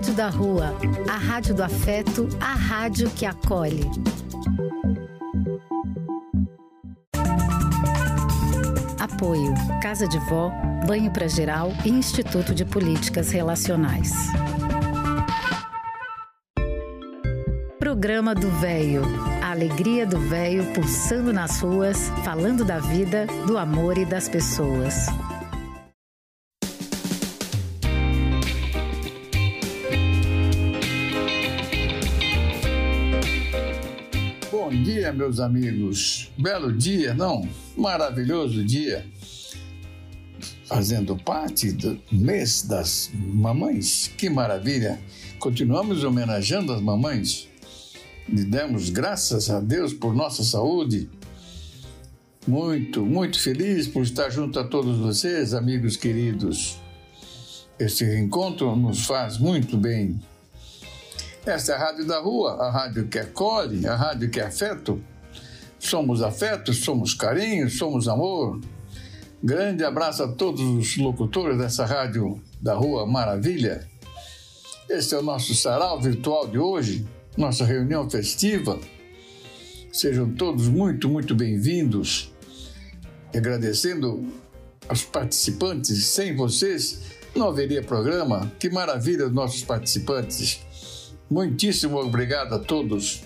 Rádio da Rua, a rádio do afeto, a rádio que acolhe. Apoio: Casa de Vó, Banho para Geral e Instituto de Políticas Relacionais. Programa do Véio. A alegria do véio pulsando nas ruas, falando da vida, do amor e das pessoas. Dia, meus amigos. Belo dia, não? Maravilhoso dia. Fazendo parte do mês das mamães. Que maravilha. Continuamos homenageando as mamães. E demos graças a Deus por nossa saúde. Muito, muito feliz por estar junto a todos vocês, amigos queridos. Este reencontro nos faz muito bem. Esta é a Rádio da Rua, a rádio que acolhe, a rádio que é afeto. Somos afeto, somos carinho, somos amor. Grande abraço a todos os locutores dessa Rádio da Rua Maravilha. Este é o nosso sarau virtual de hoje nossa reunião festiva. Sejam todos muito, muito bem-vindos. Agradecendo aos participantes, sem vocês não haveria programa. Que maravilha, nossos participantes. Muitíssimo obrigado a todos.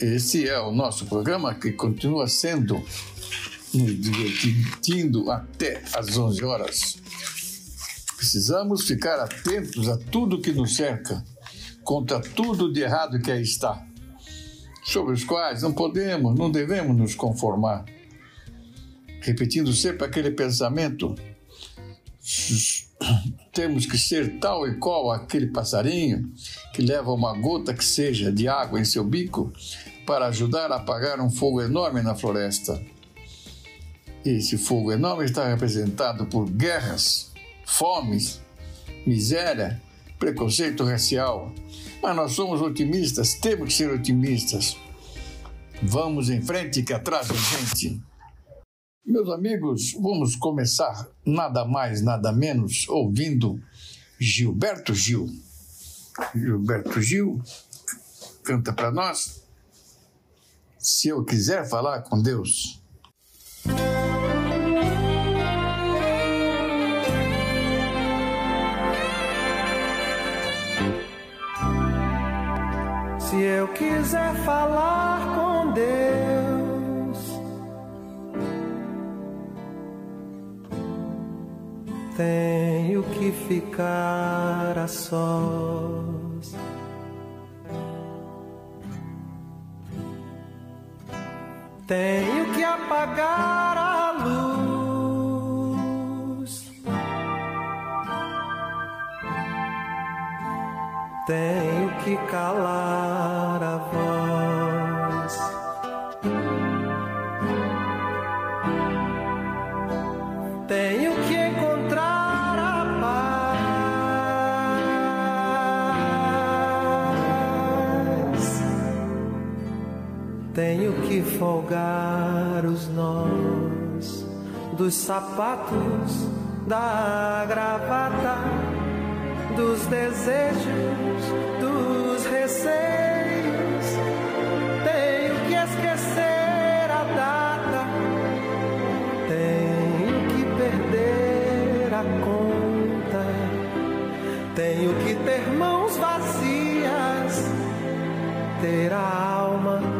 Esse é o nosso programa que continua sendo nos divertindo até às 11 horas. Precisamos ficar atentos a tudo que nos cerca contra tudo de errado que aí está, sobre os quais não podemos, não devemos nos conformar. Repetindo sempre aquele pensamento, temos que ser tal e qual aquele passarinho que leva uma gota que seja de água em seu bico para ajudar a apagar um fogo enorme na floresta. Esse fogo enorme está representado por guerras, fomes, miséria, preconceito racial, mas nós somos otimistas, temos que ser otimistas. Vamos em frente que atrás a gente. Meus amigos, vamos começar nada mais, nada menos ouvindo Gilberto Gil. Gilberto Gil canta para nós. Se eu quiser falar com Deus. Se eu quiser falar com Deus, tenho que ficar a sós. Tenho que apagar a luz. Tenho que calar folgar os nós dos sapatos da gravata dos desejos, dos receios. Tenho que esquecer a data, tenho que perder a conta, tenho que ter mãos vazias, ter a alma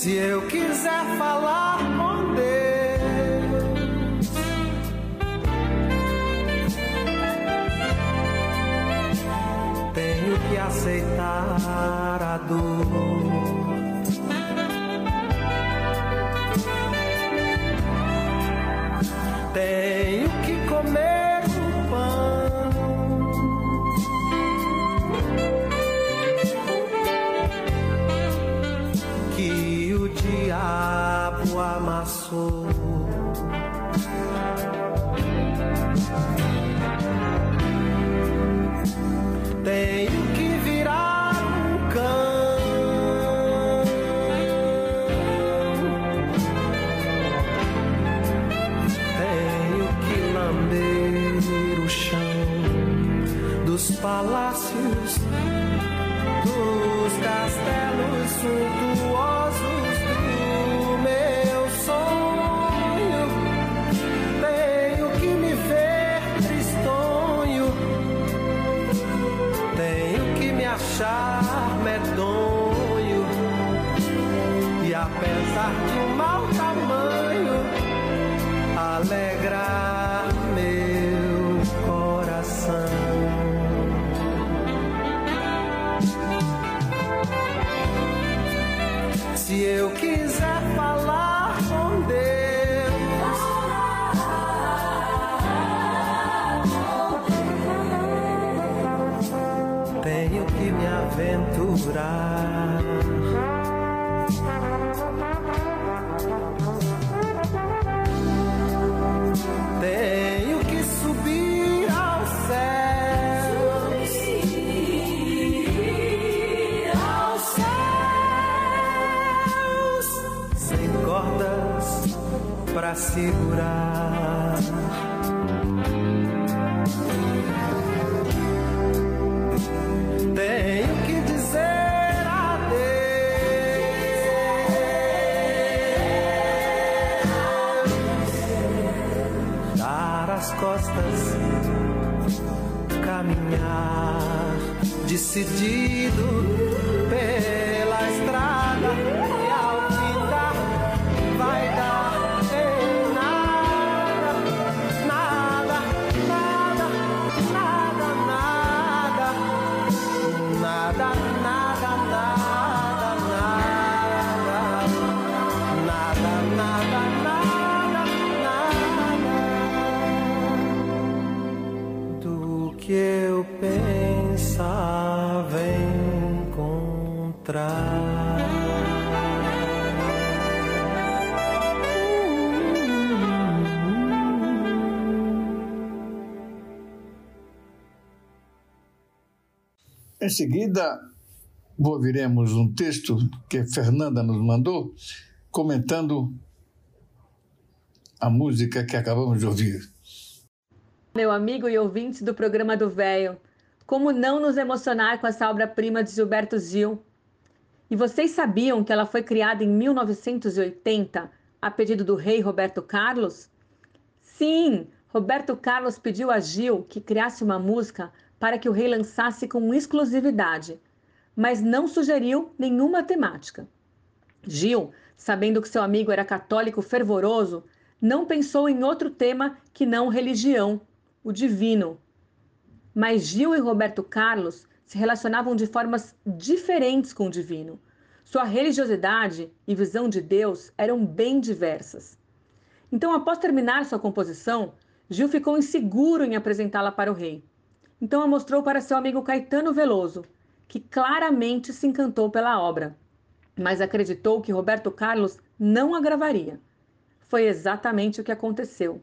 Se eu quiser falar pra segurar. Tenho que dizer adeus. Dar as costas, caminhar decidido Em seguida, ouviremos um texto que Fernanda nos mandou, comentando a música que acabamos de ouvir. Meu amigo e ouvinte do programa do Véio, como não nos emocionar com essa obra-prima de Gilberto Gil? E vocês sabiam que ela foi criada em 1980 a pedido do rei Roberto Carlos? Sim, Roberto Carlos pediu a Gil que criasse uma música para que o rei lançasse com exclusividade, mas não sugeriu nenhuma temática. Gil, sabendo que seu amigo era católico fervoroso, não pensou em outro tema que não religião, o divino. Mas Gil e Roberto Carlos se relacionavam de formas diferentes com o divino. Sua religiosidade e visão de Deus eram bem diversas. Então, após terminar sua composição, Gil ficou inseguro em apresentá-la para o rei. Então a mostrou para seu amigo Caetano Veloso, que claramente se encantou pela obra, mas acreditou que Roberto Carlos não a gravaria. Foi exatamente o que aconteceu.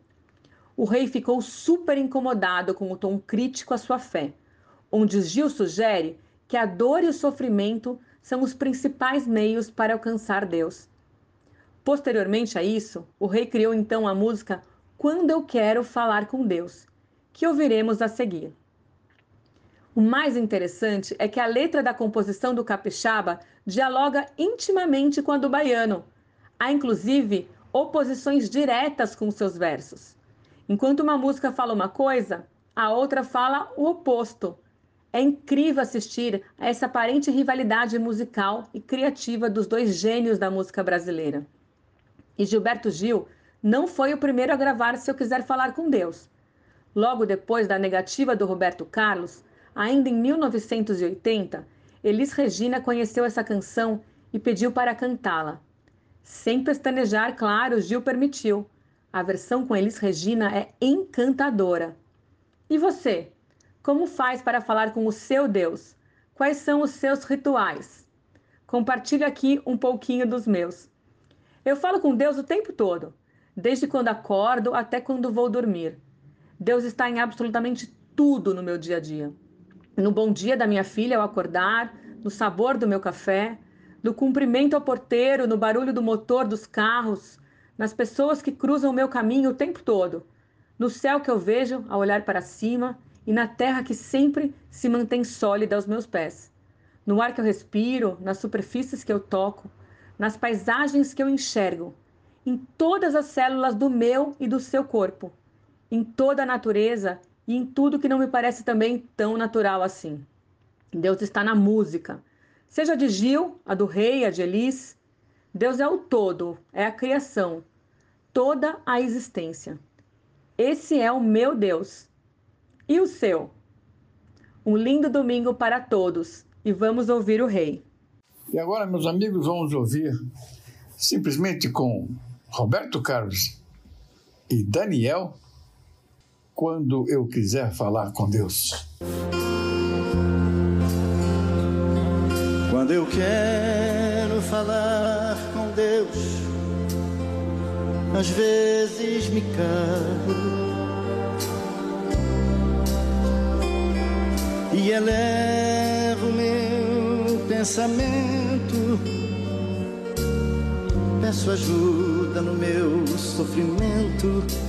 O rei ficou super incomodado com o tom crítico à sua fé, onde Gil sugere que a dor e o sofrimento são os principais meios para alcançar Deus. Posteriormente a isso, o rei criou então a música Quando Eu Quero Falar com Deus, que ouviremos a seguir. O mais interessante é que a letra da composição do capixaba dialoga intimamente com a do baiano. Há inclusive oposições diretas com seus versos. Enquanto uma música fala uma coisa, a outra fala o oposto. É incrível assistir a essa aparente rivalidade musical e criativa dos dois gênios da música brasileira. E Gilberto Gil não foi o primeiro a gravar Se Eu Quiser Falar com Deus. Logo depois da negativa do Roberto Carlos, ainda em 1980, Elis Regina conheceu essa canção e pediu para cantá-la. Sem pestanejar, claro, Gil permitiu. A versão com Elis Regina é encantadora. E você? Como faz para falar com o seu Deus? Quais são os seus rituais? Compartilhe aqui um pouquinho dos meus. Eu falo com Deus o tempo todo, desde quando acordo até quando vou dormir. Deus está em absolutamente tudo no meu dia a dia. No bom dia da minha filha ao acordar, no sabor do meu café, no cumprimento ao porteiro, no barulho do motor dos carros, nas pessoas que cruzam o meu caminho o tempo todo, no céu que eu vejo ao olhar para cima e na terra que sempre se mantém sólida aos meus pés, no ar que eu respiro, nas superfícies que eu toco, nas paisagens que eu enxergo, em todas as células do meu e do seu corpo, em toda a natureza e em tudo que não me parece também tão natural assim. Deus está na música, seja de Gil, a do rei, a de Elis. Deus é o todo, é a criação, toda a existência. Esse é o meu Deus. E o seu? Um lindo domingo para todos e vamos ouvir o Rei. E agora, meus amigos, vamos ouvir simplesmente com Roberto Carlos e Daniel quando eu quiser falar com Deus. Quando eu quero falar com Deus, às vezes me calo e elevo meu pensamento. Peço ajuda no meu sofrimento.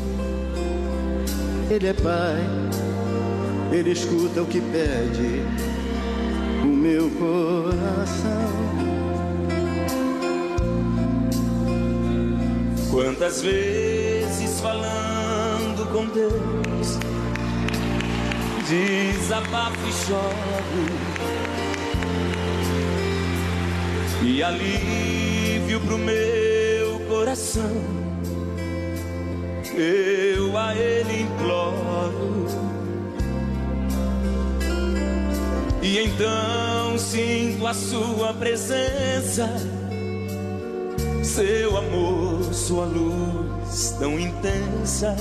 Ele é Pai, Ele escuta o que pede o meu coração. Quantas vezes falando com Deus, desabafo e choro, e alívio pro meu coração eu a Ele imploro. E então sinto a Sua presença, seu amor, Sua luz tão intensa,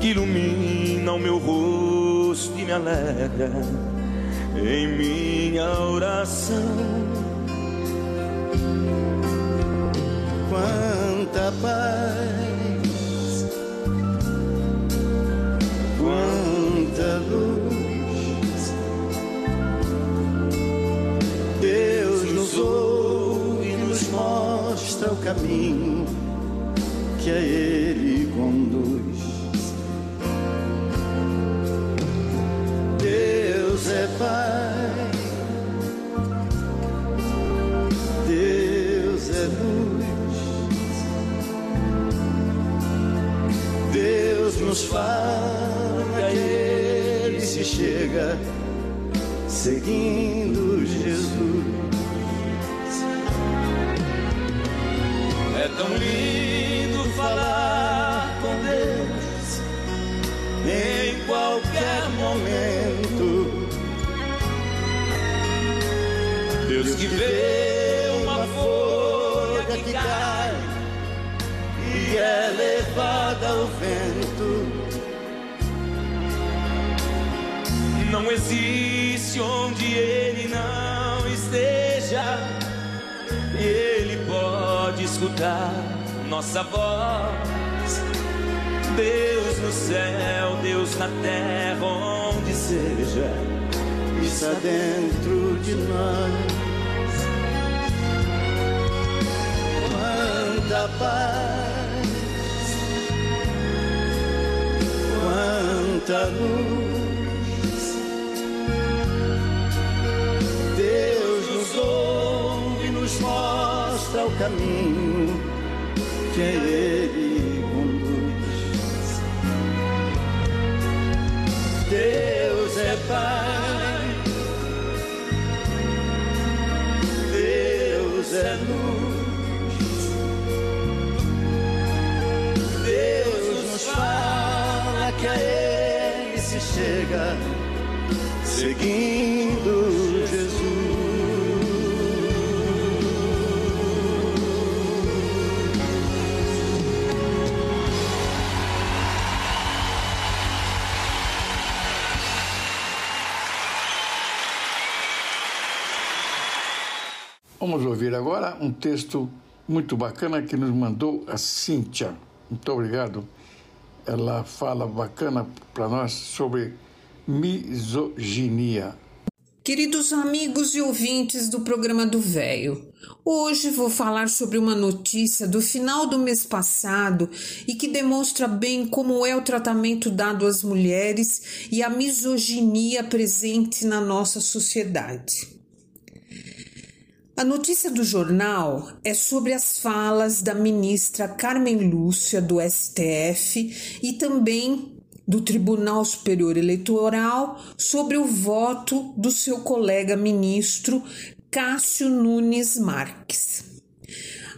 que ilumina o meu rosto e me alegra em minha oração. Quanta paz quanta luz. Deus nos ouve e nos mostra o caminho que a Ele conduz. Deus é Pai, seguindo Jesus. É tão lindo existe onde ele não esteja. E ele pode escutar nossa voz. Deus no céu, Deus na terra, onde seja, está dentro de nós. Quanta paz, quanta luz. Caminho que Ele conduz. Deus é Pai, Deus é luz. Deus nos fala que a Ele se chega seguindo Vamos ouvir agora um texto muito bacana que nos mandou a Cíntia. Muito obrigado. Ela fala bacana para nós sobre misoginia. Queridos amigos e ouvintes do programa do Véio, hoje vou falar sobre uma notícia do final do mês passado e que demonstra bem como é o tratamento dado às mulheres e a misoginia presente na nossa sociedade. A notícia do jornal é sobre as falas da ministra Carmen Lúcia do STF e também do Tribunal Superior Eleitoral sobre o voto do seu colega ministro Cássio Nunes Marques.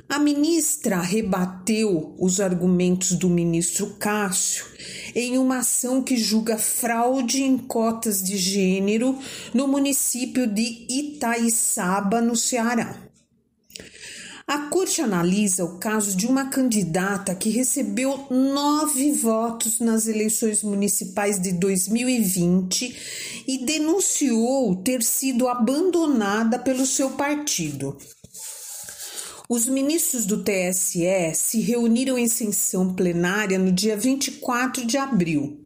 A ministra rebateu os argumentos do ministro Cássio em uma ação que julga fraude em cotas de gênero no município de Itaiçaba, no Ceará. A corte analisa o caso de uma candidata que recebeu nove votos nas eleições municipais de 2020 e denunciou ter sido abandonada pelo seu partido. Os ministros do TSE se reuniram em sessão plenária no dia 24 de abril.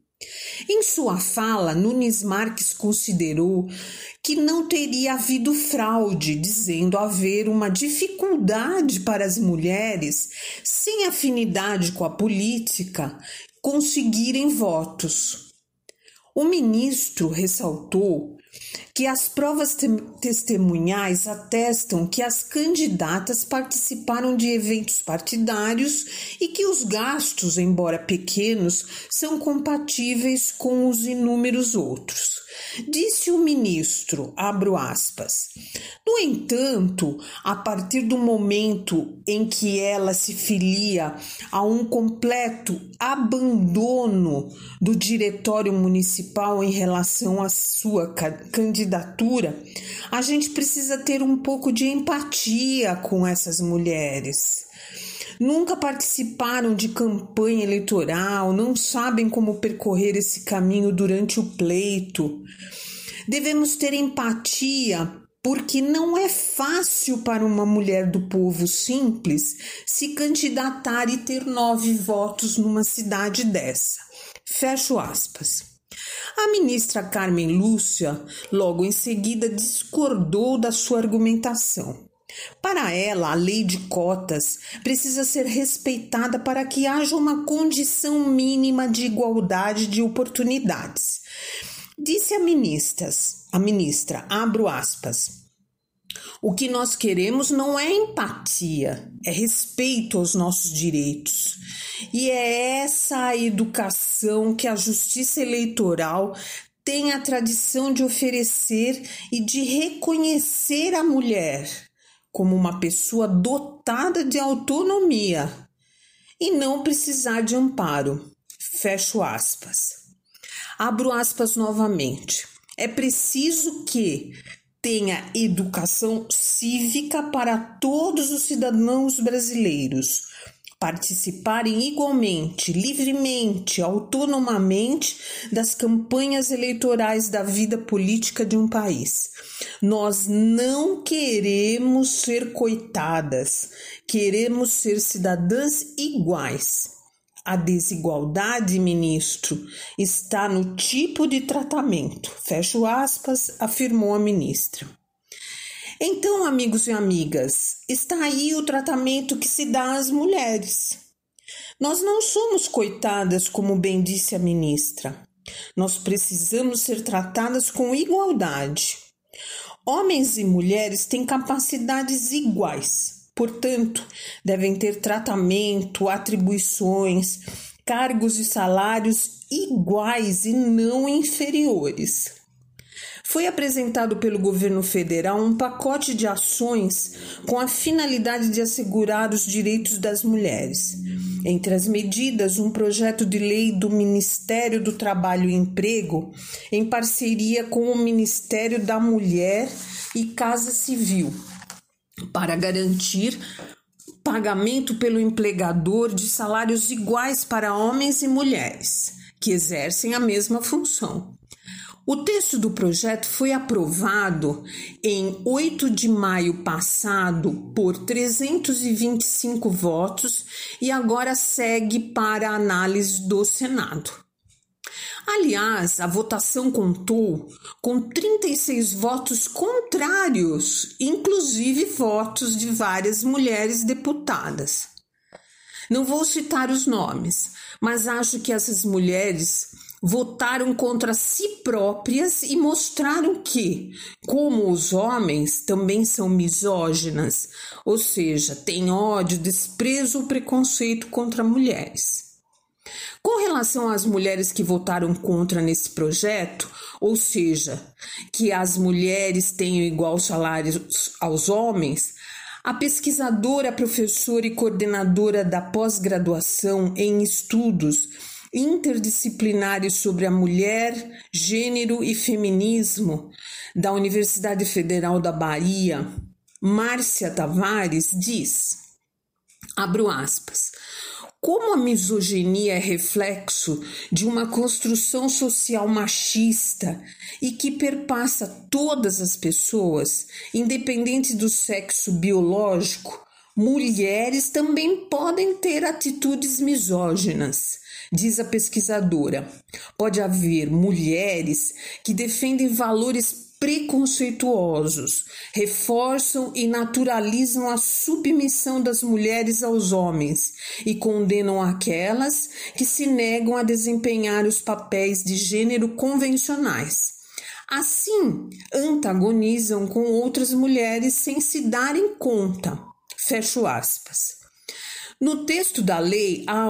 Em sua fala, Nunes Marques considerou que não teria havido fraude, dizendo haver uma dificuldade para as mulheres sem afinidade com a política conseguirem votos. O ministro ressaltou que as provas te testemunhais atestam que as candidatas participaram de eventos partidários e que os gastos, embora pequenos, são compatíveis com os inúmeros outros. Disse o ministro, abro aspas. No entanto, a partir do momento em que ela se filia a um completo abandono do diretório municipal em relação à sua candidatura, a gente precisa ter um pouco de empatia com essas mulheres nunca participaram de campanha eleitoral, não sabem como percorrer esse caminho durante o pleito. Devemos ter empatia porque não é fácil para uma mulher do povo simples se candidatar e ter nove votos numa cidade dessa. Fecho aspas. A ministra Carmen Lúcia, logo em seguida, discordou da sua argumentação. Para ela, a lei de cotas precisa ser respeitada para que haja uma condição mínima de igualdade de oportunidades. Disse a ministras, a ministra, abro aspas. O que nós queremos não é empatia, é respeito aos nossos direitos. E é essa a educação que a justiça eleitoral tem a tradição de oferecer e de reconhecer a mulher como uma pessoa dotada de autonomia e não precisar de amparo. Fecho aspas. Abro aspas novamente. É preciso que tenha educação cívica para todos os cidadãos brasileiros, participarem igualmente, livremente, autonomamente das campanhas eleitorais da vida política de um país. Nós não queremos ser coitadas, queremos ser cidadãs iguais. A desigualdade, ministro, está no tipo de tratamento. Fecho aspas, afirmou a ministra. Então, amigos e amigas, está aí o tratamento que se dá às mulheres. Nós não somos coitadas, como bem disse a ministra. Nós precisamos ser tratadas com igualdade. Homens e mulheres têm capacidades iguais, portanto, devem ter tratamento, atribuições, cargos e salários iguais e não inferiores foi apresentado pelo governo federal um pacote de ações com a finalidade de assegurar os direitos das mulheres. Entre as medidas, um projeto de lei do Ministério do Trabalho e Emprego, em parceria com o Ministério da Mulher e Casa Civil, para garantir pagamento pelo empregador de salários iguais para homens e mulheres que exercem a mesma função. O texto do projeto foi aprovado em 8 de maio passado por 325 votos e agora segue para análise do Senado. Aliás, a votação contou com 36 votos contrários, inclusive votos de várias mulheres deputadas. Não vou citar os nomes, mas acho que essas mulheres votaram contra si próprias e mostraram que, como os homens, também são misóginas, ou seja, têm ódio, desprezo ou preconceito contra mulheres. Com relação às mulheres que votaram contra nesse projeto, ou seja, que as mulheres tenham igual salário aos homens, a pesquisadora, professora e coordenadora da pós-graduação em estudos interdisciplinares sobre a mulher, gênero e feminismo da Universidade Federal da Bahia, Márcia Tavares, diz: abro aspas. Como a misoginia é reflexo de uma construção social machista e que perpassa todas as pessoas, independente do sexo biológico, mulheres também podem ter atitudes misóginas. Diz a pesquisadora: pode haver mulheres que defendem valores preconceituosos, reforçam e naturalizam a submissão das mulheres aos homens e condenam aquelas que se negam a desempenhar os papéis de gênero convencionais. Assim, antagonizam com outras mulheres sem se darem conta. Fecho aspas. No texto da lei, há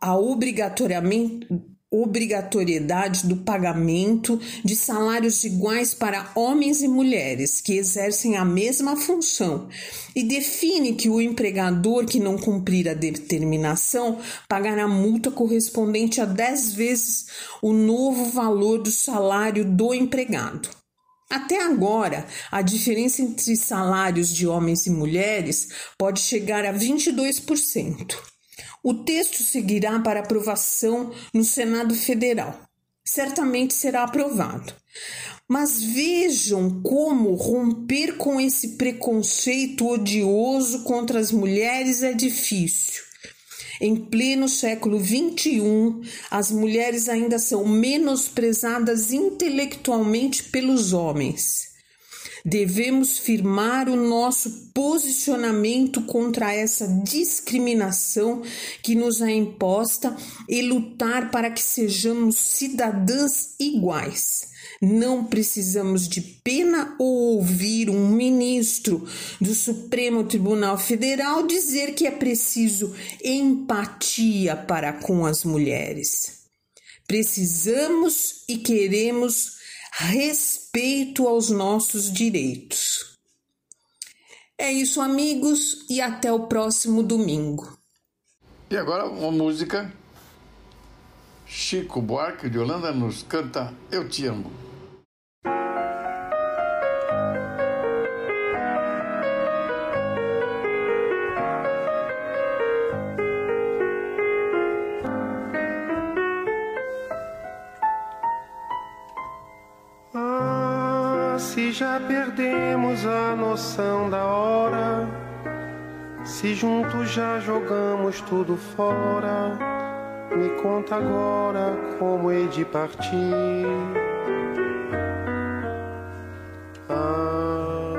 a obrigatoriamente obrigatoriedade do pagamento de salários iguais para homens e mulheres que exercem a mesma função e define que o empregador que não cumprir a determinação pagará multa correspondente a 10 vezes o novo valor do salário do empregado. Até agora, a diferença entre salários de homens e mulheres pode chegar a 22%. O texto seguirá para aprovação no Senado Federal. Certamente será aprovado. Mas vejam como romper com esse preconceito odioso contra as mulheres é difícil. Em pleno século XXI, as mulheres ainda são menosprezadas intelectualmente pelos homens. Devemos firmar o nosso posicionamento contra essa discriminação que nos é imposta e lutar para que sejamos cidadãs iguais. Não precisamos de pena ou ouvir um ministro do Supremo Tribunal Federal dizer que é preciso empatia para com as mulheres. Precisamos e queremos respeito aos nossos direitos. É isso, amigos, e até o próximo domingo. E agora uma música. Chico Buarque de Holanda nos canta Eu Te Amo. A noção da hora, se juntos já jogamos tudo fora, me conta agora como hei de partir. Ah,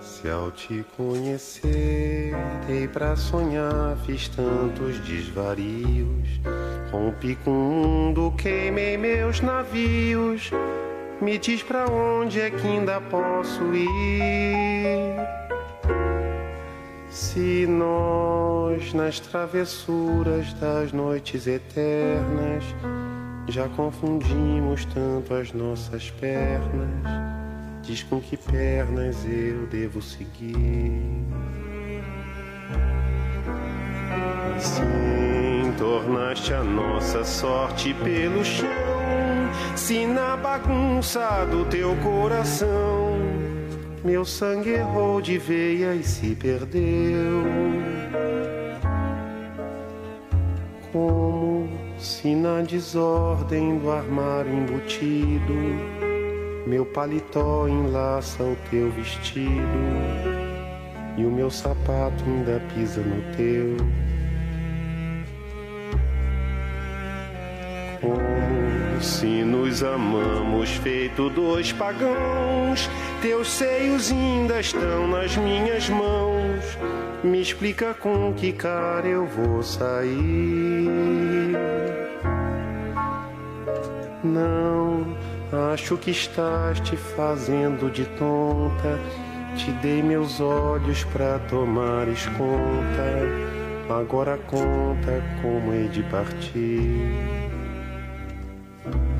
se ao te conhecer, dei pra sonhar, fiz tantos desvarios. Rompi com o mundo, queimei meus navios me diz pra onde é que ainda posso ir? Se nós, nas travessuras das noites eternas, já confundimos tanto as nossas pernas, diz com que pernas eu devo seguir. Sim, tornaste a nossa sorte pelo chão se na bagunça do teu coração meu sangue errou de veia e se perdeu. Como se na desordem do armário embutido meu paletó enlaça o teu vestido e o meu sapato ainda pisa no teu. Como se nos amamos feito dois pagãos, teus seios ainda estão nas minhas mãos. Me explica com que cara eu vou sair. Não, acho que estás te fazendo de tonta. Te dei meus olhos pra tomares conta. Agora conta como hei de partir. Bye.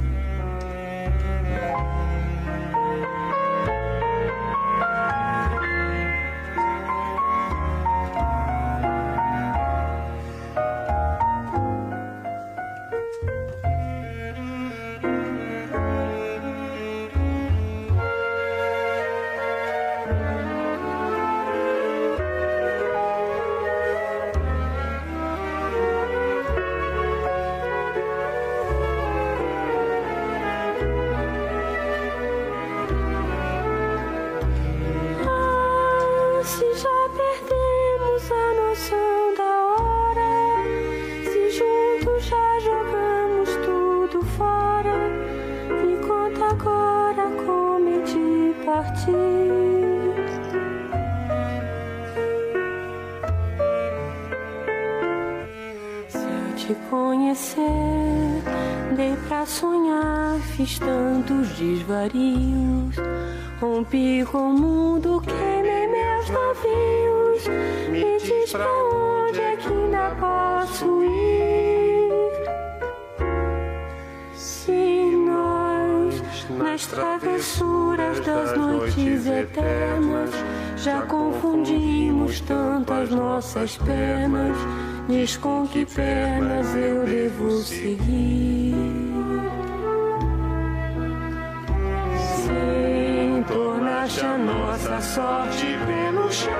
Sorte pelo chão.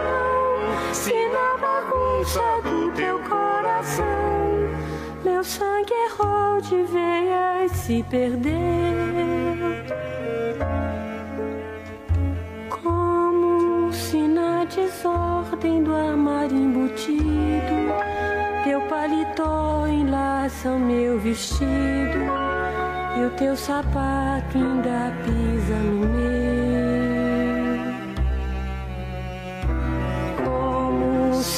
Se na bagunça do teu coração, meu sangue errou de veias se perdeu. Como se na desordem do armário embutido, teu paletó enlaça o meu vestido e o teu sapato ainda pisa no meu.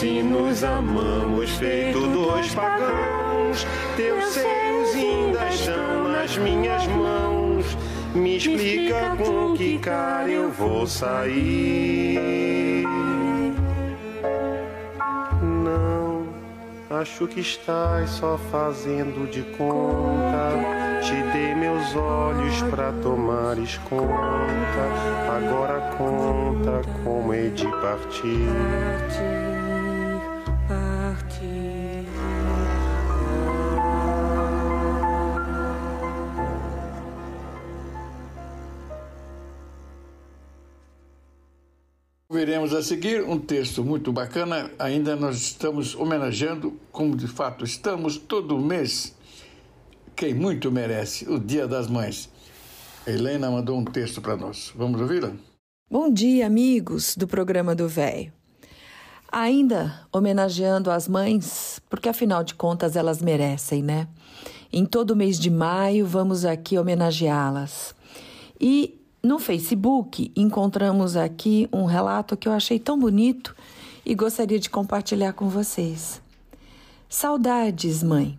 Se nos amamos feito dois pagãos, teus seios ainda estão nas minhas mãos. Me explica com que cara eu vou sair. Não, acho que estás só fazendo de conta. Te dei meus olhos pra tomares conta. Agora conta como hei de partir. partir, Veremos a seguir um texto muito bacana. Ainda nós estamos homenageando, como de fato estamos todo mês, quem muito merece, o Dia das Mães. A Helena mandou um texto para nós. Vamos ouvi-la? Bom dia, amigos do programa do Véio. Ainda homenageando as mães, porque afinal de contas elas merecem, né? Em todo mês de maio vamos aqui homenageá-las. E no Facebook encontramos aqui um relato que eu achei tão bonito e gostaria de compartilhar com vocês. Saudades, mãe.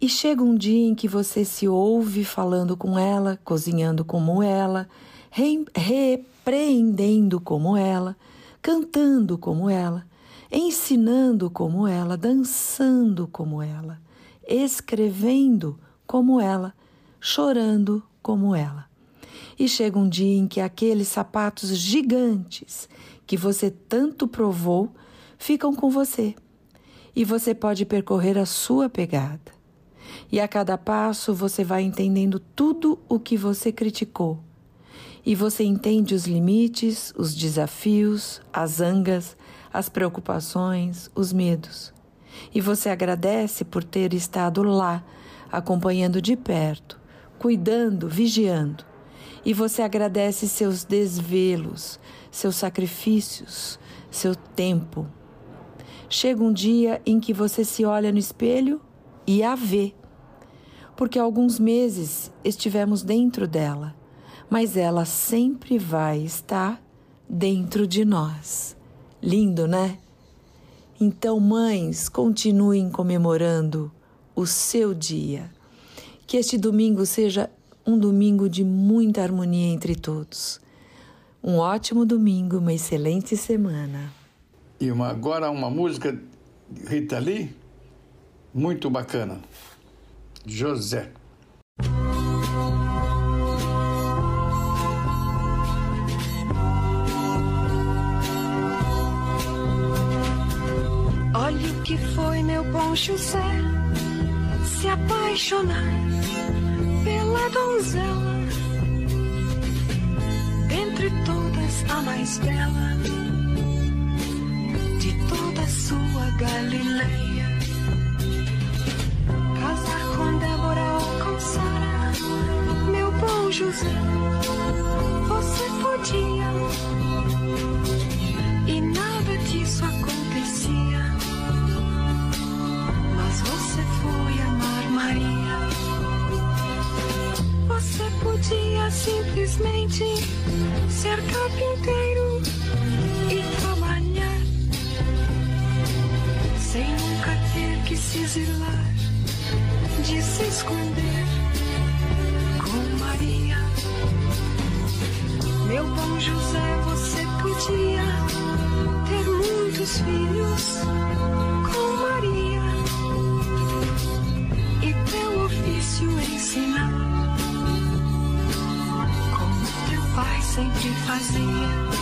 E chega um dia em que você se ouve falando com ela, cozinhando como ela, re repreendendo como ela, cantando como ela, ensinando como ela, dançando como ela, escrevendo como ela, chorando como ela. E chega um dia em que aqueles sapatos gigantes que você tanto provou ficam com você e você pode percorrer a sua pegada. E a cada passo você vai entendendo tudo o que você criticou. E você entende os limites, os desafios, as zangas, as preocupações, os medos. E você agradece por ter estado lá, acompanhando de perto, cuidando, vigiando. E você agradece seus desvelos, seus sacrifícios, seu tempo. Chega um dia em que você se olha no espelho e a vê porque alguns meses estivemos dentro dela, mas ela sempre vai estar dentro de nós. Lindo, né? Então, mães, continuem comemorando o seu dia. Que este domingo seja um domingo de muita harmonia entre todos. Um ótimo domingo, uma excelente semana. E uma, agora uma música Rita Lee, muito bacana. José. Olha o que foi meu bom José se apaixonar pela donzela entre todas a mais bela de toda sua Galileia. Casar com Débora ou com Sara, meu bom José, você podia e nada disso acontecia. Mas você foi amar Maria. Você podia simplesmente ser carpinteiro e trabalhar sem nunca ter que se exilar esconder com Maria. Meu bom José, você podia ter muitos filhos sempre fazia.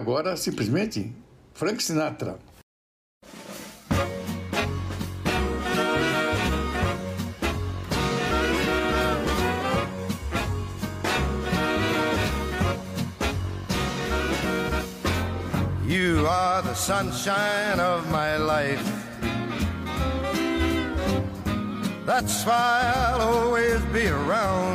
Agora, simplesmente, Frank Sinatra. You are the sunshine of my life. That's why I'll always be around.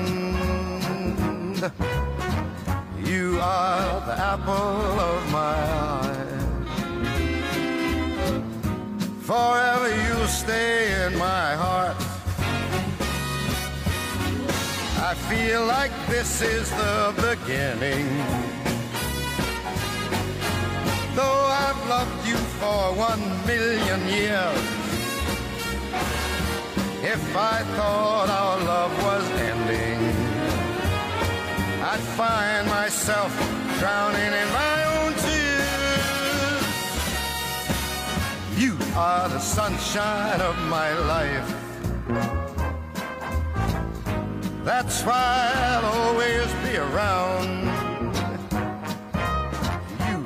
Apple of my eye. Forever you'll stay in my heart. I feel like this is the beginning. Though I've loved you for one million years, if I thought our love was ending, I'd find myself drowning in my own tears. You are the sunshine of my life. That's why I'll always be around. You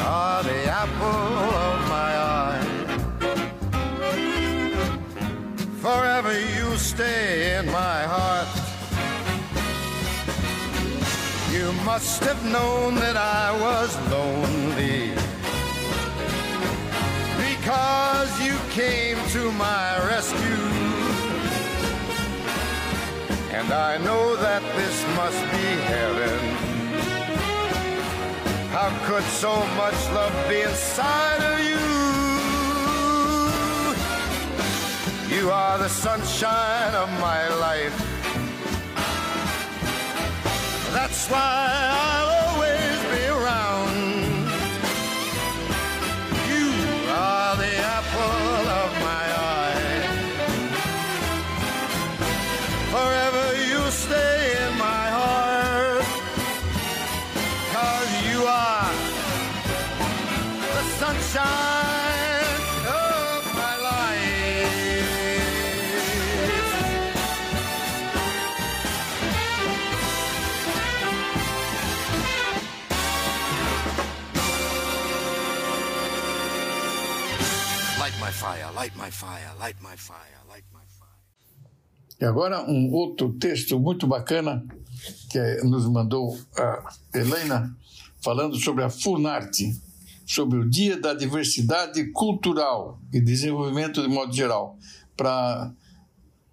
are the apple of my eye. Forever you stay in my heart. You must have known that I was lonely because you came to my rescue. And I know that this must be heaven. How could so much love be inside of you? You are the sunshine of my life. That's why I'll light my fire, light my fire, light my fire. E agora um outro texto muito bacana que nos mandou a Helena, falando sobre a Funarte, sobre o Dia da Diversidade Cultural e Desenvolvimento de modo geral, para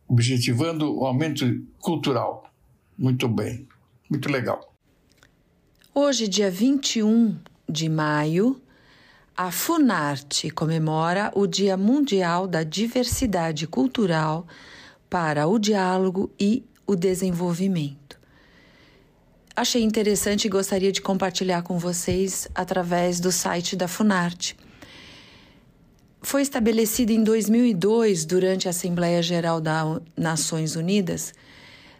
objetivando o aumento cultural. Muito bem, muito legal. Hoje, dia 21 de maio, a Funarte comemora o Dia Mundial da Diversidade Cultural para o Diálogo e o Desenvolvimento. Achei interessante e gostaria de compartilhar com vocês através do site da Funarte. Foi estabelecido em 2002, durante a Assembleia Geral das Nações Unidas,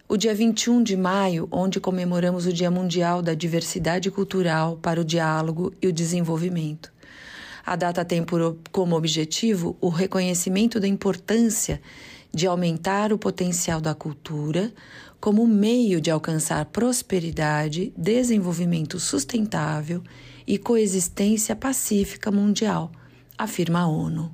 o dia 21 de maio, onde comemoramos o Dia Mundial da Diversidade Cultural para o Diálogo e o Desenvolvimento. A data tem por, como objetivo o reconhecimento da importância de aumentar o potencial da cultura como meio de alcançar prosperidade, desenvolvimento sustentável e coexistência pacífica mundial, afirma a ONU.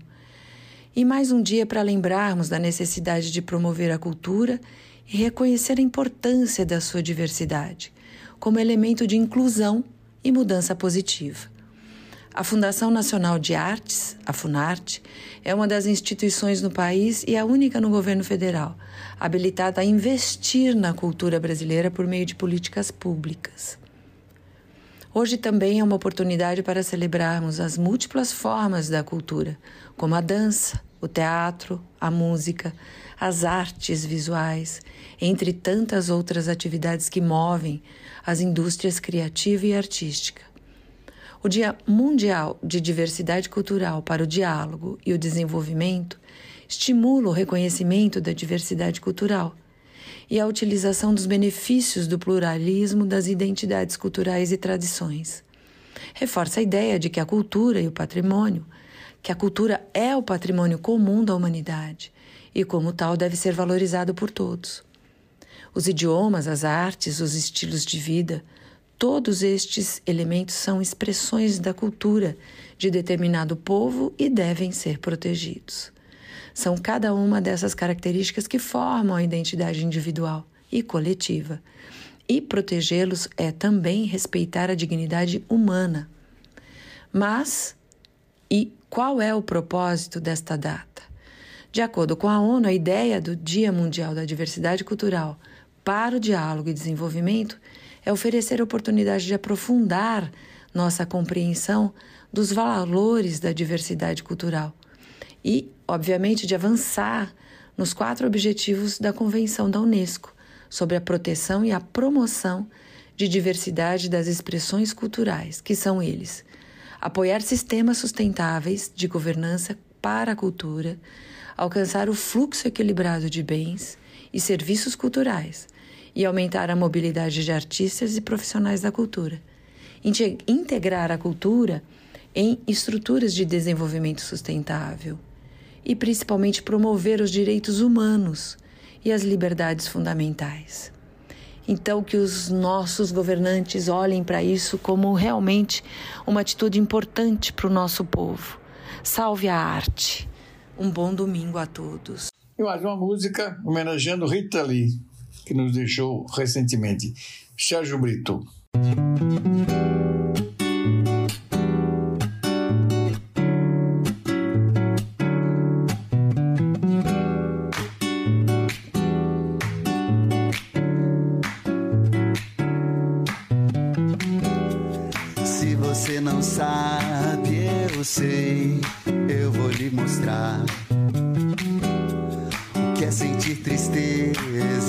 E mais um dia para lembrarmos da necessidade de promover a cultura e reconhecer a importância da sua diversidade como elemento de inclusão e mudança positiva. A Fundação Nacional de Artes, a Funarte, é uma das instituições no país e a única no governo federal habilitada a investir na cultura brasileira por meio de políticas públicas. Hoje também é uma oportunidade para celebrarmos as múltiplas formas da cultura, como a dança, o teatro, a música, as artes visuais, entre tantas outras atividades que movem as indústrias criativa e artística. O Dia Mundial de Diversidade Cultural para o Diálogo e o Desenvolvimento estimula o reconhecimento da diversidade cultural e a utilização dos benefícios do pluralismo das identidades culturais e tradições. Reforça a ideia de que a cultura e o patrimônio, que a cultura é o patrimônio comum da humanidade e, como tal, deve ser valorizado por todos. Os idiomas, as artes, os estilos de vida, Todos estes elementos são expressões da cultura de determinado povo e devem ser protegidos. São cada uma dessas características que formam a identidade individual e coletiva. E protegê-los é também respeitar a dignidade humana. Mas, e qual é o propósito desta data? De acordo com a ONU, a ideia do Dia Mundial da Diversidade Cultural para o Diálogo e Desenvolvimento é oferecer oportunidade de aprofundar nossa compreensão dos valores da diversidade cultural e, obviamente, de avançar nos quatro objetivos da Convenção da Unesco sobre a proteção e a promoção de diversidade das expressões culturais, que são eles: apoiar sistemas sustentáveis de governança para a cultura, alcançar o fluxo equilibrado de bens e serviços culturais e aumentar a mobilidade de artistas e profissionais da cultura. Integrar a cultura em estruturas de desenvolvimento sustentável e principalmente promover os direitos humanos e as liberdades fundamentais. Então, que os nossos governantes olhem para isso como realmente uma atitude importante para o nosso povo. Salve a arte. Um bom domingo a todos. E mais uma música homenageando Rita Lee que nos deixou recentemente, Sérgio Brito.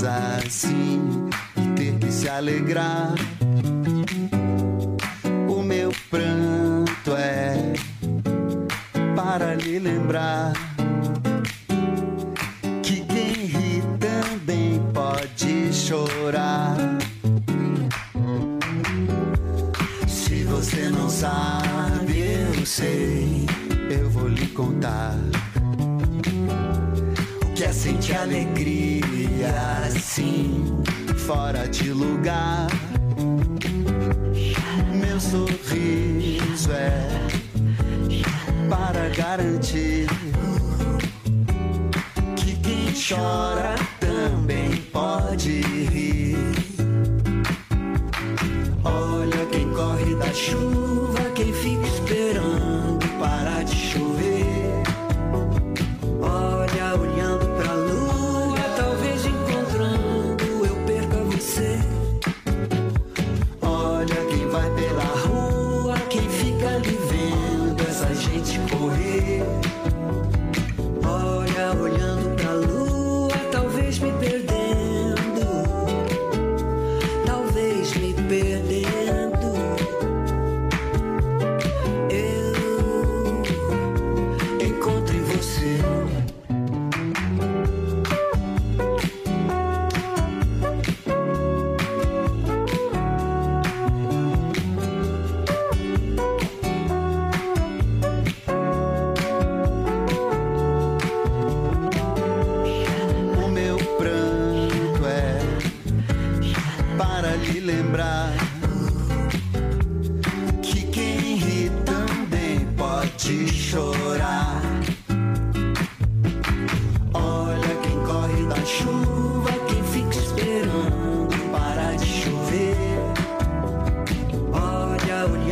Tristeza assim e ter que se alegrar. O meu pranto é para lhe lembrar que quem ri também pode chorar. Se você não sabe, eu sei, eu vou lhe contar quer sentir alegria fora de lugar. Meu sorriso é para garantir que quem chora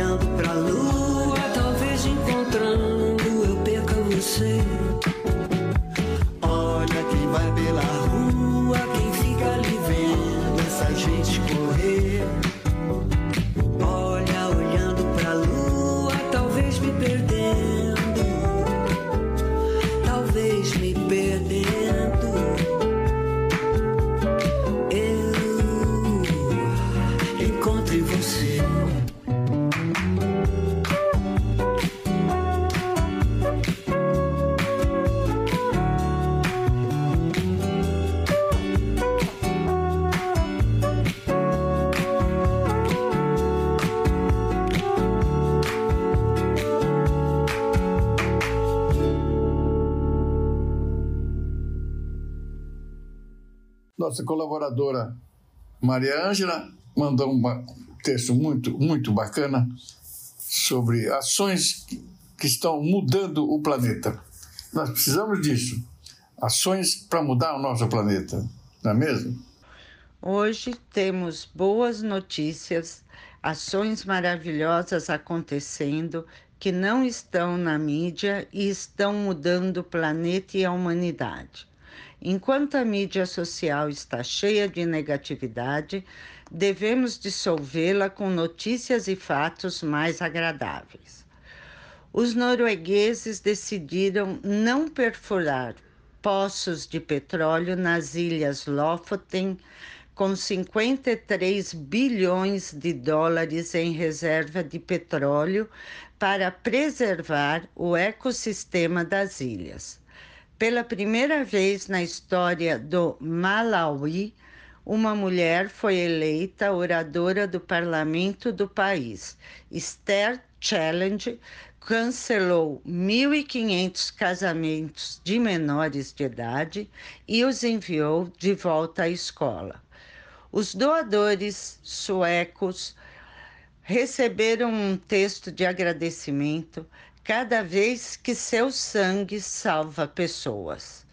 olhando pra lua, Nossa colaboradora Maria Ângela mandou um texto muito, muito bacana sobre ações que estão mudando o planeta. Nós precisamos disso. Ações para mudar o nosso planeta, não é mesmo? Hoje temos boas notícias, ações maravilhosas acontecendo que não estão na mídia e estão mudando o planeta e a humanidade. Enquanto a mídia social está cheia de negatividade, devemos dissolvê-la com notícias e fatos mais agradáveis. Os noruegueses decidiram não perfurar poços de petróleo nas ilhas Lofoten, com 53 bilhões de dólares em reserva de petróleo para preservar o ecossistema das ilhas. Pela primeira vez na história do Malawi, uma mulher foi eleita oradora do parlamento do país. Esther Challenge cancelou 1.500 casamentos de menores de idade e os enviou de volta à escola. Os doadores suecos receberam um texto de agradecimento cada vez que seu sangue salva pessoas.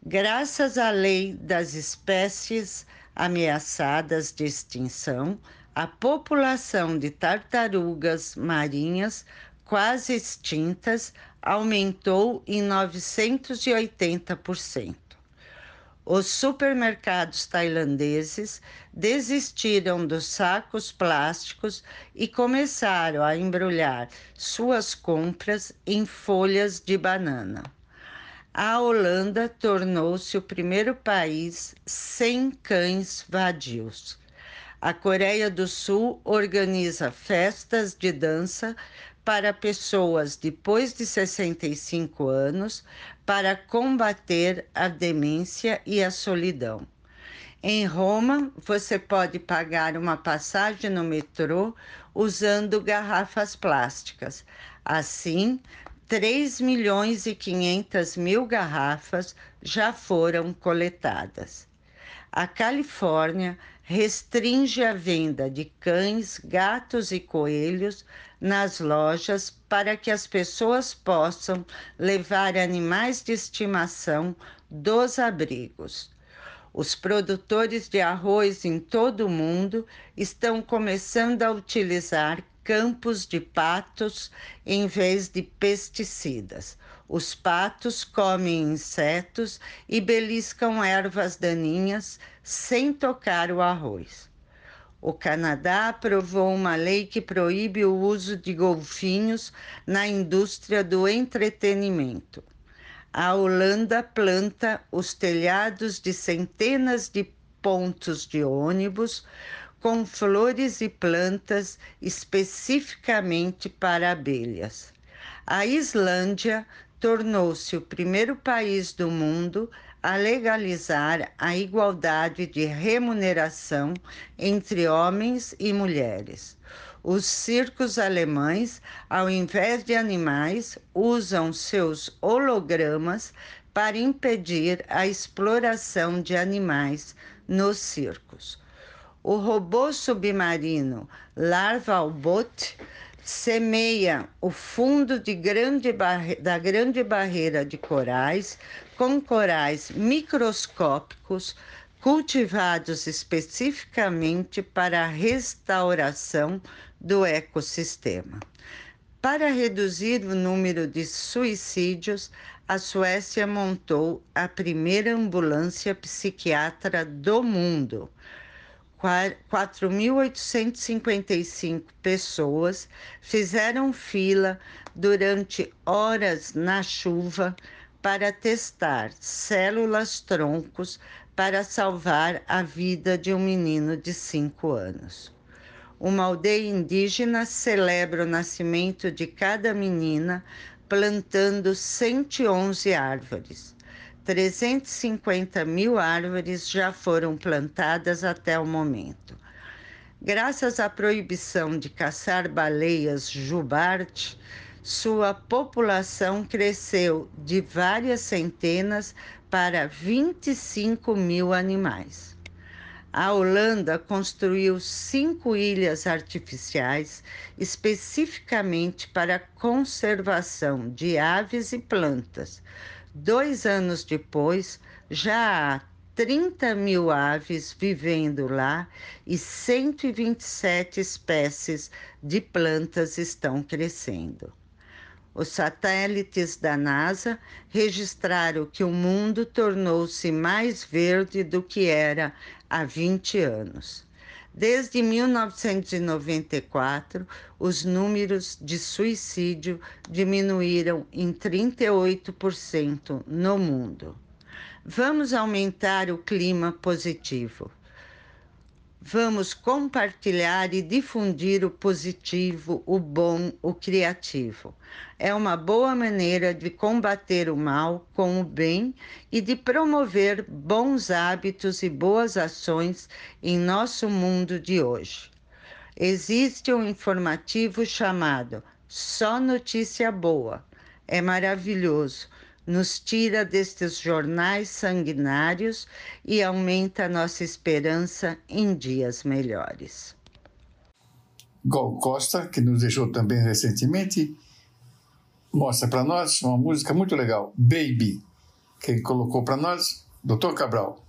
Graças à lei das espécies ameaçadas de extinção, a população de tartarugas marinhas quase extintas aumentou em 980%. Os supermercados tailandeses desistiram dos sacos plásticos e começaram a embrulhar suas compras em folhas de banana. A Holanda tornou-se o primeiro país sem cães vadios. A Coreia do Sul organiza festas de dança para pessoas depois de 65 anos para combater a demência e a solidão. Em Roma, você pode pagar uma passagem no metrô usando garrafas plásticas. Assim, 3 milhões e 500 mil garrafas já foram coletadas. A Califórnia restringe a venda de cães, gatos e coelhos nas lojas para que as pessoas possam levar animais de estimação dos abrigos. Os produtores de arroz em todo o mundo estão começando a utilizar campos de patos em vez de pesticidas. Os patos comem insetos e beliscam ervas daninhas sem tocar o arroz. O Canadá aprovou uma lei que proíbe o uso de golfinhos na indústria do entretenimento. A Holanda planta os telhados de centenas de pontos de ônibus com flores e plantas especificamente para abelhas. A Islândia tornou-se o primeiro país do mundo a legalizar a igualdade de remuneração entre homens e mulheres. Os circos alemães, ao invés de animais, usam seus hologramas para impedir a exploração de animais nos circos. O robô submarino Larvalbot semeia o fundo grande da Grande Barreira de Corais com corais microscópicos cultivados especificamente para a restauração do ecossistema. Para reduzir o número de suicídios, a Suécia montou a primeira ambulância psiquiatra do mundo. 4.855 pessoas fizeram fila durante horas na chuva para testar células troncos para salvar a vida de um menino de 5 anos. Uma aldeia indígena celebra o nascimento de cada menina plantando 111 árvores. 350 mil árvores já foram plantadas até o momento. Graças à proibição de caçar baleias jubarte, sua população cresceu de várias centenas para 25 mil animais. A Holanda construiu cinco ilhas artificiais especificamente para conservação de aves e plantas, Dois anos depois, já há 30 mil aves vivendo lá e 127 espécies de plantas estão crescendo. Os satélites da NASA registraram que o mundo tornou-se mais verde do que era há 20 anos. Desde 1994, os números de suicídio diminuíram em 38% no mundo. Vamos aumentar o clima positivo. Vamos compartilhar e difundir o positivo, o bom, o criativo. É uma boa maneira de combater o mal com o bem e de promover bons hábitos e boas ações em nosso mundo de hoje. Existe um informativo chamado Só Notícia Boa. É maravilhoso nos tira destes jornais sanguinários e aumenta nossa esperança em dias melhores. Gal Costa, que nos deixou também recentemente, mostra para nós uma música muito legal, Baby. Quem colocou para nós? Dr. Cabral.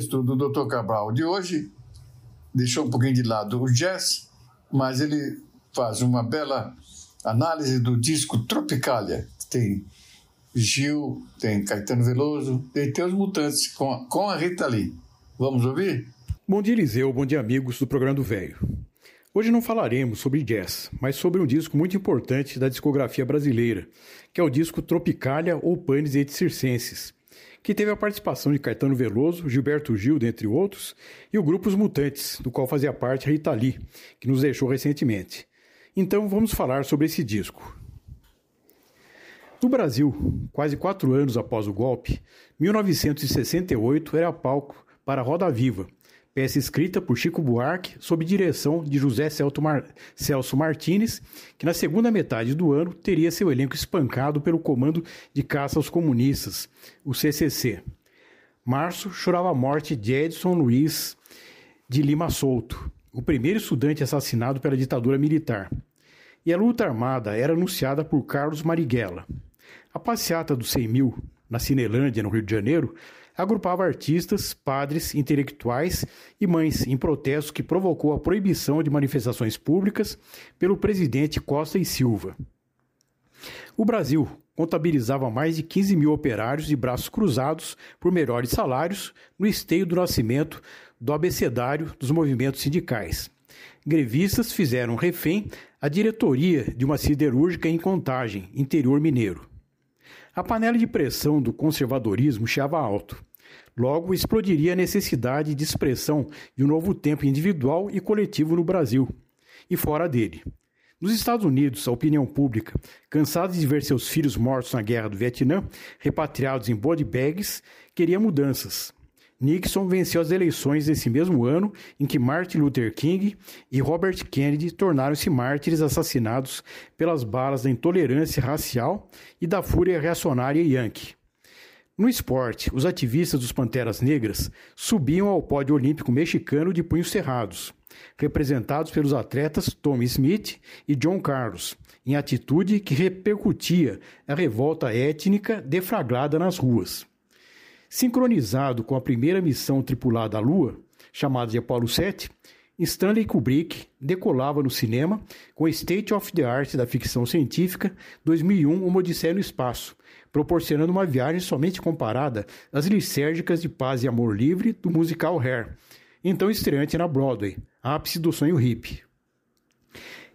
O texto do Dr. Cabral de hoje deixou um pouquinho de lado o jazz, mas ele faz uma bela análise do disco Tropicalia, que tem Gil, tem Caetano Veloso, tem, tem os Mutantes com a, com a Rita Lee. Vamos ouvir? Bom dia, Eliseu. Bom dia, amigos do programa do Velho. Hoje não falaremos sobre jazz, mas sobre um disco muito importante da discografia brasileira, que é o disco Tropicalia ou Panis et Circenses, que teve a participação de Caetano Veloso, Gilberto Gil, dentre outros, e o grupo Os Mutantes, do qual fazia parte a Rita Lee, que nos deixou recentemente. Então vamos falar sobre esse disco. No Brasil, quase quatro anos após o golpe, 1968 era palco para Roda Viva, peça escrita por Chico Buarque sob direção de José Celso Martins, que na segunda metade do ano teria seu elenco espancado pelo Comando de Caça aos Comunistas, o CCC. Março chorava a morte de Edson Luiz de Lima Souto, o primeiro estudante assassinado pela ditadura militar. E a luta armada era anunciada por Carlos Marighella. A passeata dos 100 mil, na Cinelândia, no Rio de Janeiro, agrupava artistas, padres, intelectuais e mães em protesto que provocou a proibição de manifestações públicas pelo presidente Costa e Silva. O Brasil contabilizava mais de 15 mil operários de braços cruzados por melhores salários no esteio do nascimento do abecedário dos movimentos sindicais. Grevistas fizeram refém a diretoria de uma siderúrgica em Contagem, interior mineiro. A panela de pressão do conservadorismo chava alto. Logo, explodiria a necessidade de expressão de um novo tempo individual e coletivo no Brasil e fora dele. Nos Estados Unidos, a opinião pública, cansada de ver seus filhos mortos na guerra do Vietnã, repatriados em body bags, queria mudanças. Nixon venceu as eleições nesse mesmo ano em que Martin Luther King e Robert Kennedy tornaram-se mártires assassinados pelas balas da intolerância racial e da fúria reacionária yankee. No esporte, os ativistas dos Panteras Negras subiam ao pódio olímpico mexicano de punhos cerrados, representados pelos atletas Tommy Smith e John Carlos, em atitude que repercutia a revolta étnica deflagrada nas ruas. Sincronizado com a primeira missão tripulada à Lua, chamada de Apollo 7, Stanley Kubrick decolava no cinema com State of the Art da ficção científica 2001 Uma Odisseia no Espaço, proporcionando uma viagem somente comparada às lisérgicas de paz e amor livre do musical Hair, então estreante na Broadway, ápice do sonho hippie.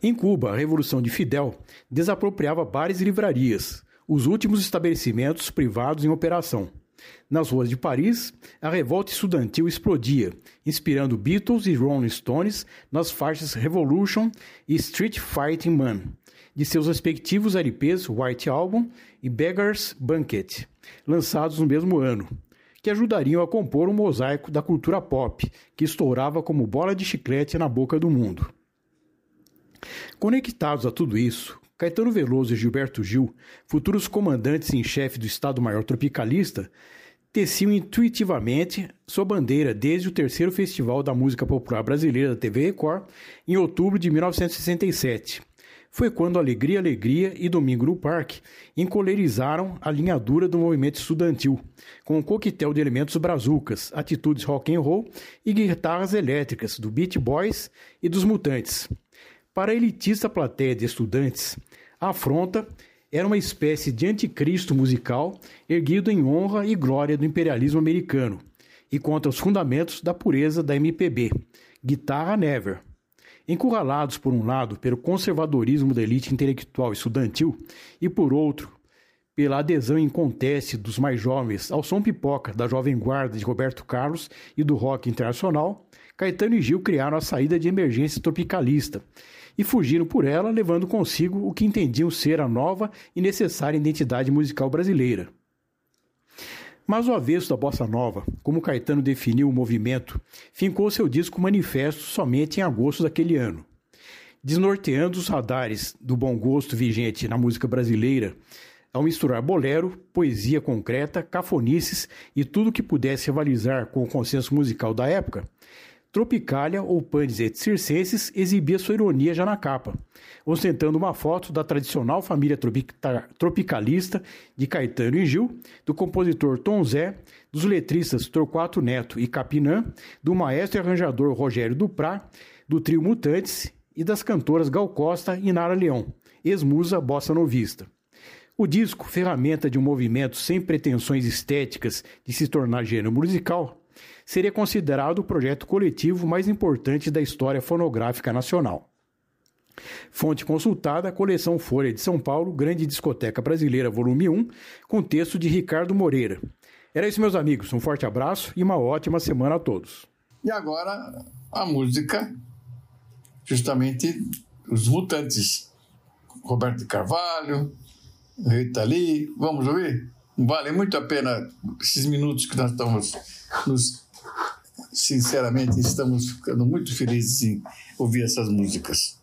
Em Cuba, a Revolução de Fidel desapropriava bares e livrarias, os últimos estabelecimentos privados em operação. Nas ruas de Paris, a revolta estudantil explodia, inspirando Beatles e Rolling Stones nas faixas Revolution e Street Fighting Man, de seus respectivos LPs White Album e Beggar's Banquet, lançados no mesmo ano, que ajudariam a compor um mosaico da cultura pop que estourava como bola de chiclete na boca do mundo. Conectados a tudo isso, Caetano Veloso e Gilberto Gil, futuros comandantes em chefe do Estado-Maior Tropicalista, teciam intuitivamente sua bandeira desde o terceiro Festival da Música Popular Brasileira da TV Record, em outubro de 1967. Foi quando Alegria, Alegria e Domingo no Parque encolerizaram a linha dura do movimento estudantil, com um coquetel de elementos brazucas, atitudes rock and roll e guitarras elétricas do Beat Boys e dos Mutantes. Para a elitista plateia de estudantes, a afronta era uma espécie de anticristo musical erguido em honra e glória do imperialismo americano e contra os fundamentos da pureza da MPB, Guitarra Never. Encurralados por um lado pelo conservadorismo da elite intelectual estudantil e por outro pela adesão inconteste dos mais jovens ao som pipoca da Jovem Guarda de Roberto Carlos e do rock internacional, Caetano e Gil criaram a saída de emergência tropicalista e fugiram por ela, levando consigo o que entendiam ser a nova e necessária identidade musical brasileira. Mas o avesso da bossa nova, como Caetano definiu o movimento, fincou seu disco Manifesto somente em agosto daquele ano. Desnorteando os radares do bom gosto vigente na música brasileira, ao misturar bolero, poesia concreta, cafonices e tudo que pudesse rivalizar com o consenso musical da época, Tropicália ou Panis et Circenses exibia sua ironia já na capa, ostentando uma foto da tradicional família tropicalista de Caetano e Gil, do compositor Tom Zé, dos letristas Torquato Neto e Capinã, do maestro e arranjador Rogério Duprá, do trio Mutantes e das cantoras Gal Costa e Nara Leão, ex-musa bossa novista. O disco, ferramenta de um movimento sem pretensões estéticas de se tornar gênero musical, seria considerado o projeto coletivo mais importante da história fonográfica nacional. Fonte consultada, coleção Folha de São Paulo, Grande Discoteca Brasileira, volume 1, com texto de Ricardo Moreira. Era isso, meus amigos. Um forte abraço e uma ótima semana a todos. E agora a música, justamente os mutantes. Roberto de Carvalho, Rita Lee. Vamos ouvir? Vale muito a pena esses minutos que nós estamos nos. Sinceramente, estamos ficando muito felizes em ouvir essas músicas.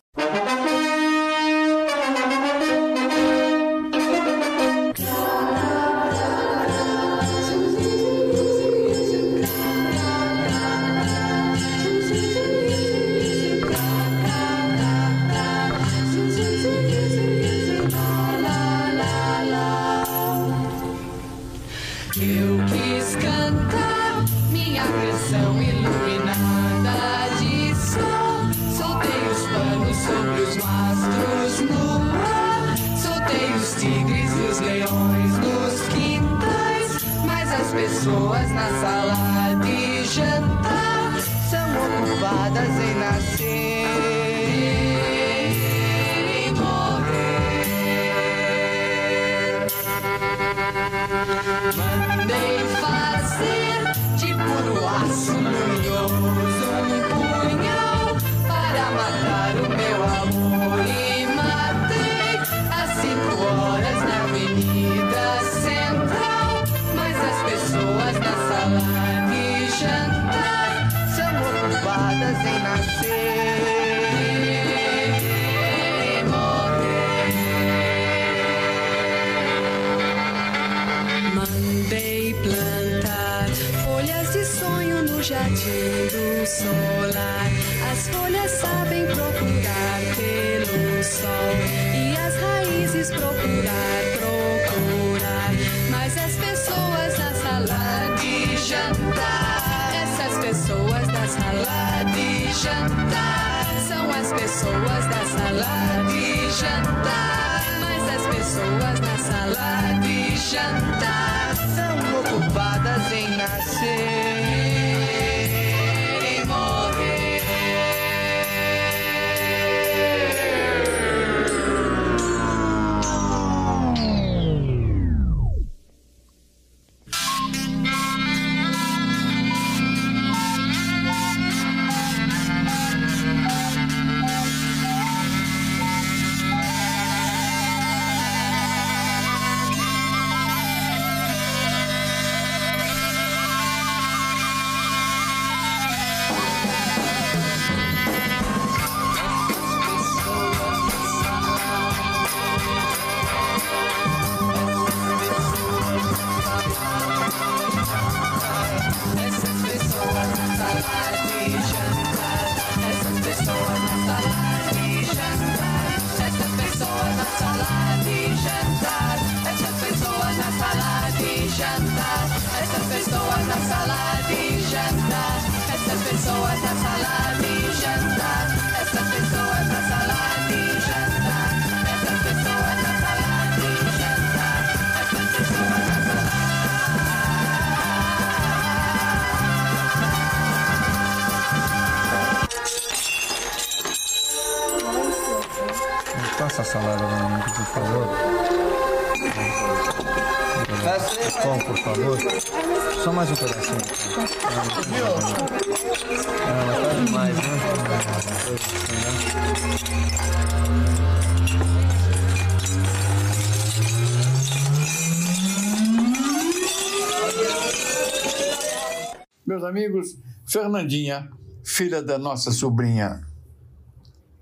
Fernandinha, filha da nossa sobrinha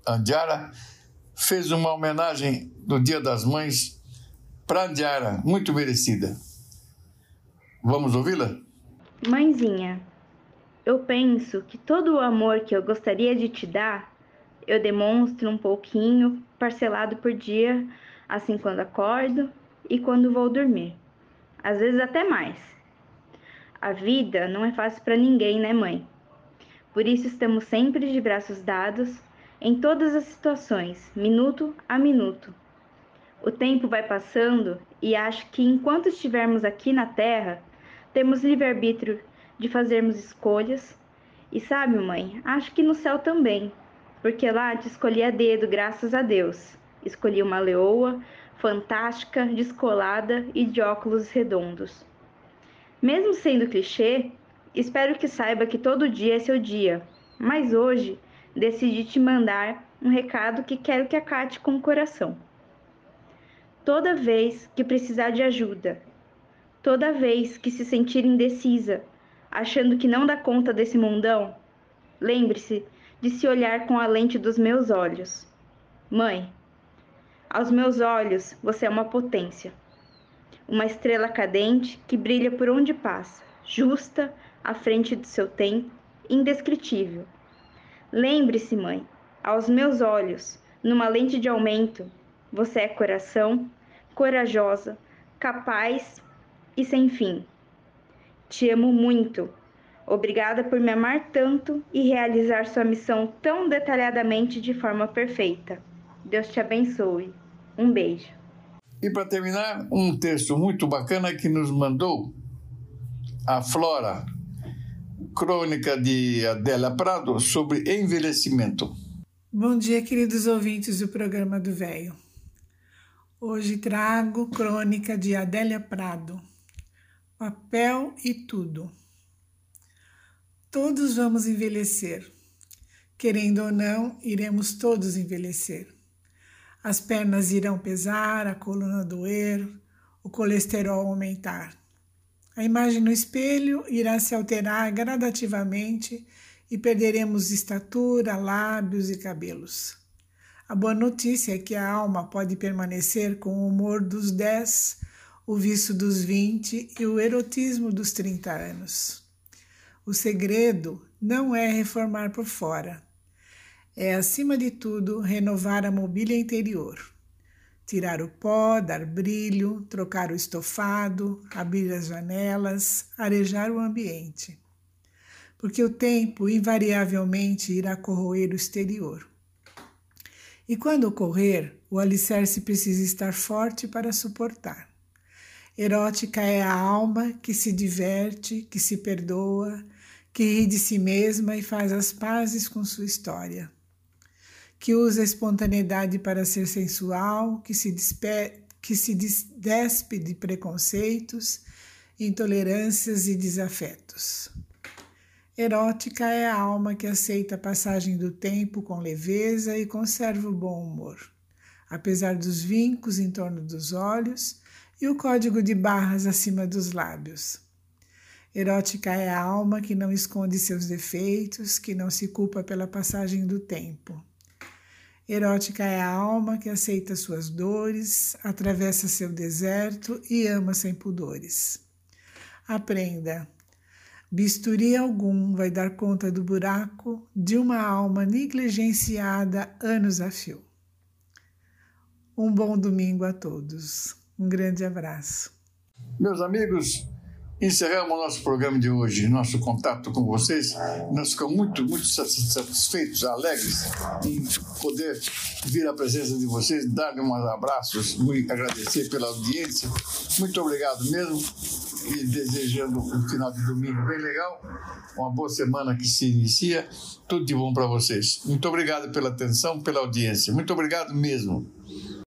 Andiara, fez uma homenagem no Dia das Mães para Andiara, muito merecida. Vamos ouvi-la? Mãezinha, eu penso que todo o amor que eu gostaria de te dar, eu demonstro um pouquinho, parcelado por dia, assim quando acordo e quando vou dormir. Às vezes até mais. A vida não é fácil para ninguém, né, mãe? Por isso estamos sempre de braços dados em todas as situações, minuto a minuto. O tempo vai passando e acho que enquanto estivermos aqui na Terra, temos livre-arbítrio de fazermos escolhas. E sabe, mãe, acho que no céu também, porque lá te escolhi a dedo, graças a Deus. Escolhi uma leoa fantástica, descolada e de óculos redondos. Mesmo sendo clichê, espero que saiba que todo dia é seu dia, mas hoje decidi te mandar um recado que quero que acate com o coração. Toda vez que precisar de ajuda, toda vez que se sentir indecisa, achando que não dá conta desse mundão, lembre-se de se olhar com a lente dos meus olhos. Mãe, aos meus olhos você é uma potência, uma estrela cadente que brilha por onde passa, justa, à frente do seu tempo, indescritível. Lembre-se, mãe, aos meus olhos, numa lente de aumento, você é coração, corajosa, capaz e sem fim. Te amo muito. Obrigada por me amar tanto e realizar sua missão tão detalhadamente de forma perfeita. Deus te abençoe. Um beijo. E para terminar, um texto muito bacana que nos mandou a Flora, crônica de Adélia Prado sobre envelhecimento. Bom dia, queridos ouvintes do programa do Velho. Hoje trago crônica de Adélia Prado, Papel e Tudo. Todos vamos envelhecer. Querendo ou não, iremos todos envelhecer. As pernas irão pesar, a coluna doer, o colesterol aumentar. A imagem no espelho irá se alterar gradativamente e perderemos estatura, lábios e cabelos. A boa notícia é que a alma pode permanecer com o humor dos 10, o vício dos 20 e o erotismo dos 30 anos. O segredo não é reformar por fora, é, acima de tudo, renovar a mobília interior. Tirar o pó, dar brilho, trocar o estofado, abrir as janelas, arejar o ambiente. Porque o tempo invariavelmente irá corroer o exterior. E quando ocorrer, o alicerce precisa estar forte para suportar. Erótica é a alma que se diverte, que se perdoa, que ri de si mesma e faz as pazes com sua história. Que usa a espontaneidade para ser sensual, que se, despe que se despe de preconceitos, intolerâncias e desafetos. Erótica é a alma que aceita a passagem do tempo com leveza e conserva o bom humor, apesar dos vincos em torno dos olhos e o código de barras acima dos lábios. Erótica é a alma que não esconde seus defeitos, que não se culpa pela passagem do tempo. Erótica é a alma que aceita suas dores, atravessa seu deserto e ama sem pudores. Aprenda, Bisturi algum vai dar conta do buraco de uma alma negligenciada anos a fio. Um bom domingo a todos. Um grande abraço. Meus amigos, encerramos nosso programa de hoje, nosso contato com vocês. Nós ficamos muito, muito satisfeitos, alegres em poder vir à presença de vocês, dar uns abraços, muito agradecer pela audiência. Muito obrigado mesmo e desejando um final de domingo bem legal, uma boa semana que se inicia. Tudo de bom para vocês. Muito obrigado pela atenção, pela audiência. Muito obrigado mesmo.